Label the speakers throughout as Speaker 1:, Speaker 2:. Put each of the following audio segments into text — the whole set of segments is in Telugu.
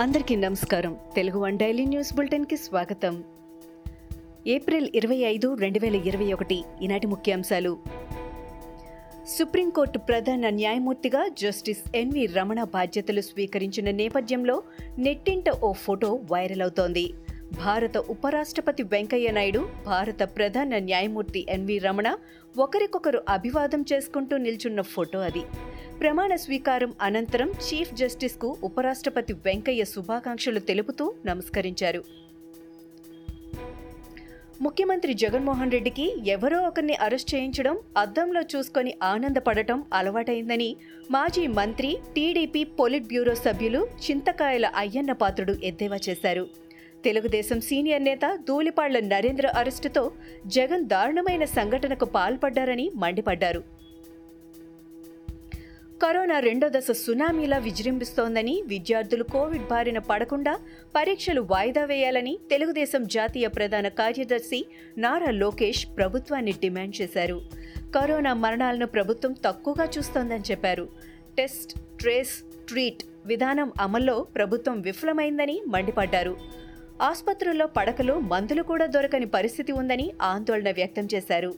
Speaker 1: అందరికీ నమస్కారం. తెలుగు వన్ డైలీ న్యూస్ బులెటిన్కి స్వాగతం. ఏప్రిల్ ఇరవై ఐదు రెండు వేల ఇరవై ఒకటి ఈనాటి ముఖ్యాంశాలు. సుప్రీంకోర్టు ప్రధాన న్యాయమూర్తిగా జస్టిస్ ఎన్వి రమణ బాధ్యతలు స్వీకరించిన నేపథ్యంలో నెట్టింట ఓ ఫోటో వైరల్ అవుతోంది. భారత ఉపరాష్ట్రపతి వెంకయ్య నాయుడు భారత ప్రధాన న్యాయమూర్తి ఎన్వి రమణ ఒకరికొకరు అభివాదం చేసుకుంటూ నిల్చున్న ఫోటో అది. ప్రమాణ స్వీకారం అనంతరం చీఫ్ జస్టిస్కు ఉపరాష్ట్రపతి వెంకయ్య శుభాకాంక్షలు తెలుపుతూ నమస్కరించారు. ముఖ్యమంత్రి జగన్మోహన్ రెడ్డికి ఎవరో ఒకరిని అరెస్ట్ చేయించడం అద్దంలో చూసుకొని ఆనందపడటం అలవాటైందని మాజీ మంత్రి టీడీపీ పొలిట్ బ్యూరో సభ్యులు చింతకాయల అయ్యన్న పాత్రుడు ఎద్దేవా చేశారు. తెలుగుదేశం సీనియర్ నేత ధూళిపాళ్ళ నరేంద్ర అరెస్టుతో జగన్ దారుణమైన సంఘటనకు పాల్పడ్డారని మండిపడ్డారు. కరోనా రెండో దశ సునామీలా విజృంభిస్తోందని విద్యార్థులు కోవిడ్ బారిన పడకుండా పరీక్షలు వాయిదా వేయాలని తెలుగుదేశం జాతీయ ప్రధాన కార్యదర్శి నారా లోకేష్ ప్రభుత్వాన్ని డిమాండ్ చేశారు. కరోనా మరణాలను ప్రభుత్వం తక్కువగా చూస్తోందని చెప్పారు. టెస్ట్ ట్రేస్ ట్రీట్ విధానం అమల్లో ప్రభుత్వం విఫలమైందని మండిపడ్డారు. ఆసుపత్రుల్లో పడకలు మందులు కూడా దొరకని పరిస్థితి ఉందని ఆందోళన వ్యక్తం చేశారు.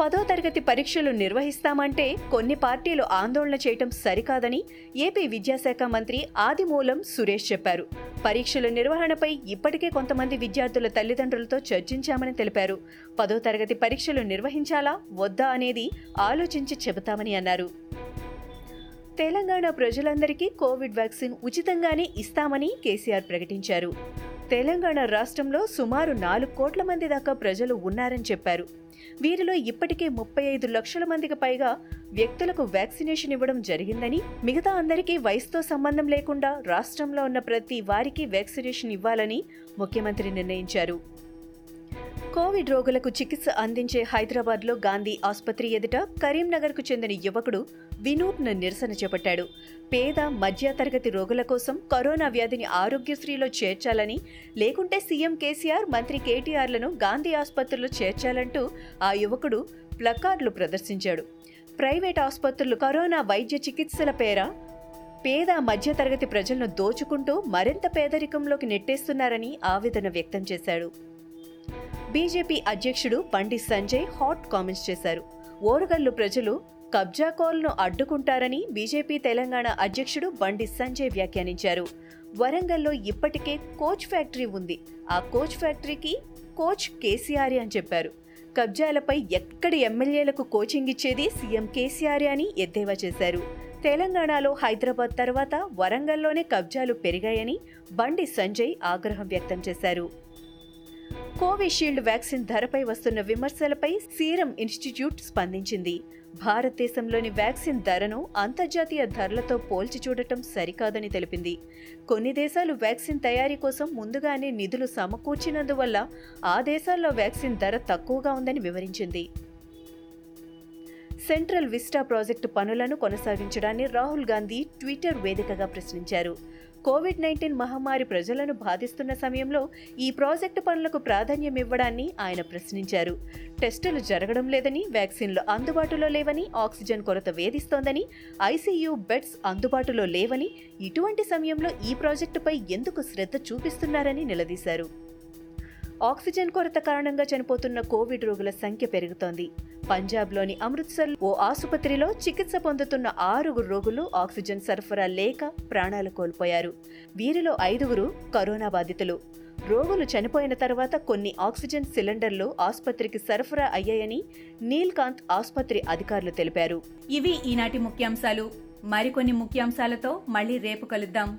Speaker 1: పదో తరగతి పరీక్షలు నిర్వహిస్తామంటే కొన్ని పార్టీలు ఆందోళన చేయటం సరికాదని ఏపీ విద్యాశాఖ మంత్రి ఆదిమూలం సురేష్ చెప్పారు. పరీక్షల నిర్వహణపై ఇప్పటికే కొంతమంది విద్యార్థుల తల్లిదండ్రులతో చర్చించామని తెలిపారు. పదో తరగతి పరీక్షలు నిర్వహించాలా వద్దా అనేది ఆలోచించి చెబుతామని అన్నారు. తెలంగాణ ప్రజలందరికీ కోవిడ్ వ్యాక్సిన్ ఉచితంగానే ఇస్తామని కేసీఆర్ ప్రకటించారు. తెలంగాణ రాష్ట్రంలో సుమారు నాలుగు కోట్ల మంది దాకా ప్రజలు ఉన్నారని చెప్పారు. వీరిలో ఇప్పటికే ముప్పై ఐదు లక్షల మందికి పైగా వ్యక్తులకు వ్యాక్సినేషన్ ఇవ్వడం జరిగిందని మిగతా అందరికీ వయసుతో సంబంధం లేకుండా రాష్ట్రంలో ఉన్న ప్రతి వారికి వ్యాక్సినేషన్ ఇవ్వాలని ముఖ్యమంత్రి నిర్ణయించారు. కోవిడ్ రోగులకు చికిత్స అందించే హైదరాబాద్లో గాంధీ ఆసుపత్రి ఎదుట కరీంనగర్కు చెందిన యువకుడు వినూత్న నిరసన చేపట్టాడు. పేద మధ్యతరగతి రోగుల కోసం కరోనా వ్యాధిని ఆరోగ్యశ్రీలో చేర్చాలని లేకుంటే సీఎం కేసీఆర్ మంత్రి కేటీఆర్లను గాంధీ ఆసుపత్రిలో చేర్చాలంటూ ఆ యువకుడు ప్లకార్డులు ప్రదర్శించాడు. ప్రైవేట్ ఆసుపత్రులు కరోనా వైద్య చికిత్సల పేర పేద మధ్యతరగతి ప్రజలను దోచుకుంటూ మరింత పేదరికంలోకి నెట్టేస్తున్నారని ఆవేదన వ్యక్తం చేశాడు. బీజేపీ అధ్యక్షుడు బండి సంజయ్ హాట్ కామెంట్స్ చేశారు. ఓరుగల్లు ప్రజలు కబ్జా కోల్ను అడ్డుకుంటారని బీజేపీ తెలంగాణ అధ్యక్షుడు బండి సంజయ్ వ్యాఖ్యానించారు. వరంగల్లో ఇప్పటికే కోచ్ ఫ్యాక్టరీ ఉంది. ఆ కోచ్ ఫ్యాక్టరీకి కోచ్ కేసీఆర్ అని చెప్పారు. కబ్జాలపై ఎక్కడి ఎమ్మెల్యేలకు కోచింగ్ ఇచ్చేది సీఎం కేసీఆర్ అని ఎద్దేవా చేశారు. తెలంగాణలో హైదరాబాద్ తర్వాత వరంగల్లోనే కబ్జాలు పెరిగాయని బండి సంజయ్ ఆగ్రహం వ్యక్తం చేశారు. కోవిషీల్డ్ వ్యాక్సిన్ ధరపై వస్తున్న విమర్శలపై సీరం ఇన్స్టిట్యూట్ స్పందించింది. భారతదేశంలోని వ్యాక్సిన్ ధరను అంతర్జాతీయ ధరలతో పోల్చి చూడటం సరికాదని తెలిపింది. కొన్ని దేశాలు వ్యాక్సిన్ తయారీ కోసం ముందుగానే నిధులు సమకూర్చినందువల్ల ఆ దేశాల్లో వ్యాక్సిన్ ధర తక్కువగా ఉందని వివరించింది. సెంట్రల్ విస్టా ప్రాజెక్టు పనులను కొనసాగించడాన్ని రాహుల్ గాంధీ ట్విట్టర్ వేదికగా ప్రశ్నించారు. కోవిడ్ నైన్టీన్ మహమ్మారి ప్రజలను బాధిస్తున్న సమయంలో ఈ ప్రాజెక్టు పనులకు ప్రాధాన్యం ఇవ్వడాన్ని ఆయన ప్రశ్నించారు. టెస్టులు జరగడం లేదని వ్యాక్సిన్లు అందుబాటులో లేవని ఆక్సిజన్ కొరత వేధిస్తోందని ఐసీయూ బెడ్స్ అందుబాటులో లేవని ఇటువంటి సమయంలో ఈ ప్రాజెక్టుపై ఎందుకు శ్రద్ధ చూపిస్తున్నారని నిలదీశారు. ఆక్సిజన్ కొరత కారణంగా చనిపోతున్న కోవిడ్ రోగుల సంఖ్య పెరుగుతోంది. పంజాబ్లోని అమృత్సర్ ఓ ఆసుపత్రిలో చికిత్స పొందుతున్న ఆరుగురు రోగులు ఆక్సిజన్ సరఫరా లేక ప్రాణాలు కోల్పోయారు. వీరిలో ఐదుగురు కరోనా బాధితులు. రోగులు చనిపోయిన తర్వాత కొన్ని ఆక్సిజన్ సిలిండర్లు ఆసుపత్రికి సరఫరా అయ్యాయని నీల్కాంత్ ఆసుపత్రి అధికారులు తెలిపారు.
Speaker 2: ఇవి ఈనాటి ముఖ్యాంశాలు. మరికొన్ని ముఖ్యాంశాలతో మళ్ళీ రేపు కలుద్దాం.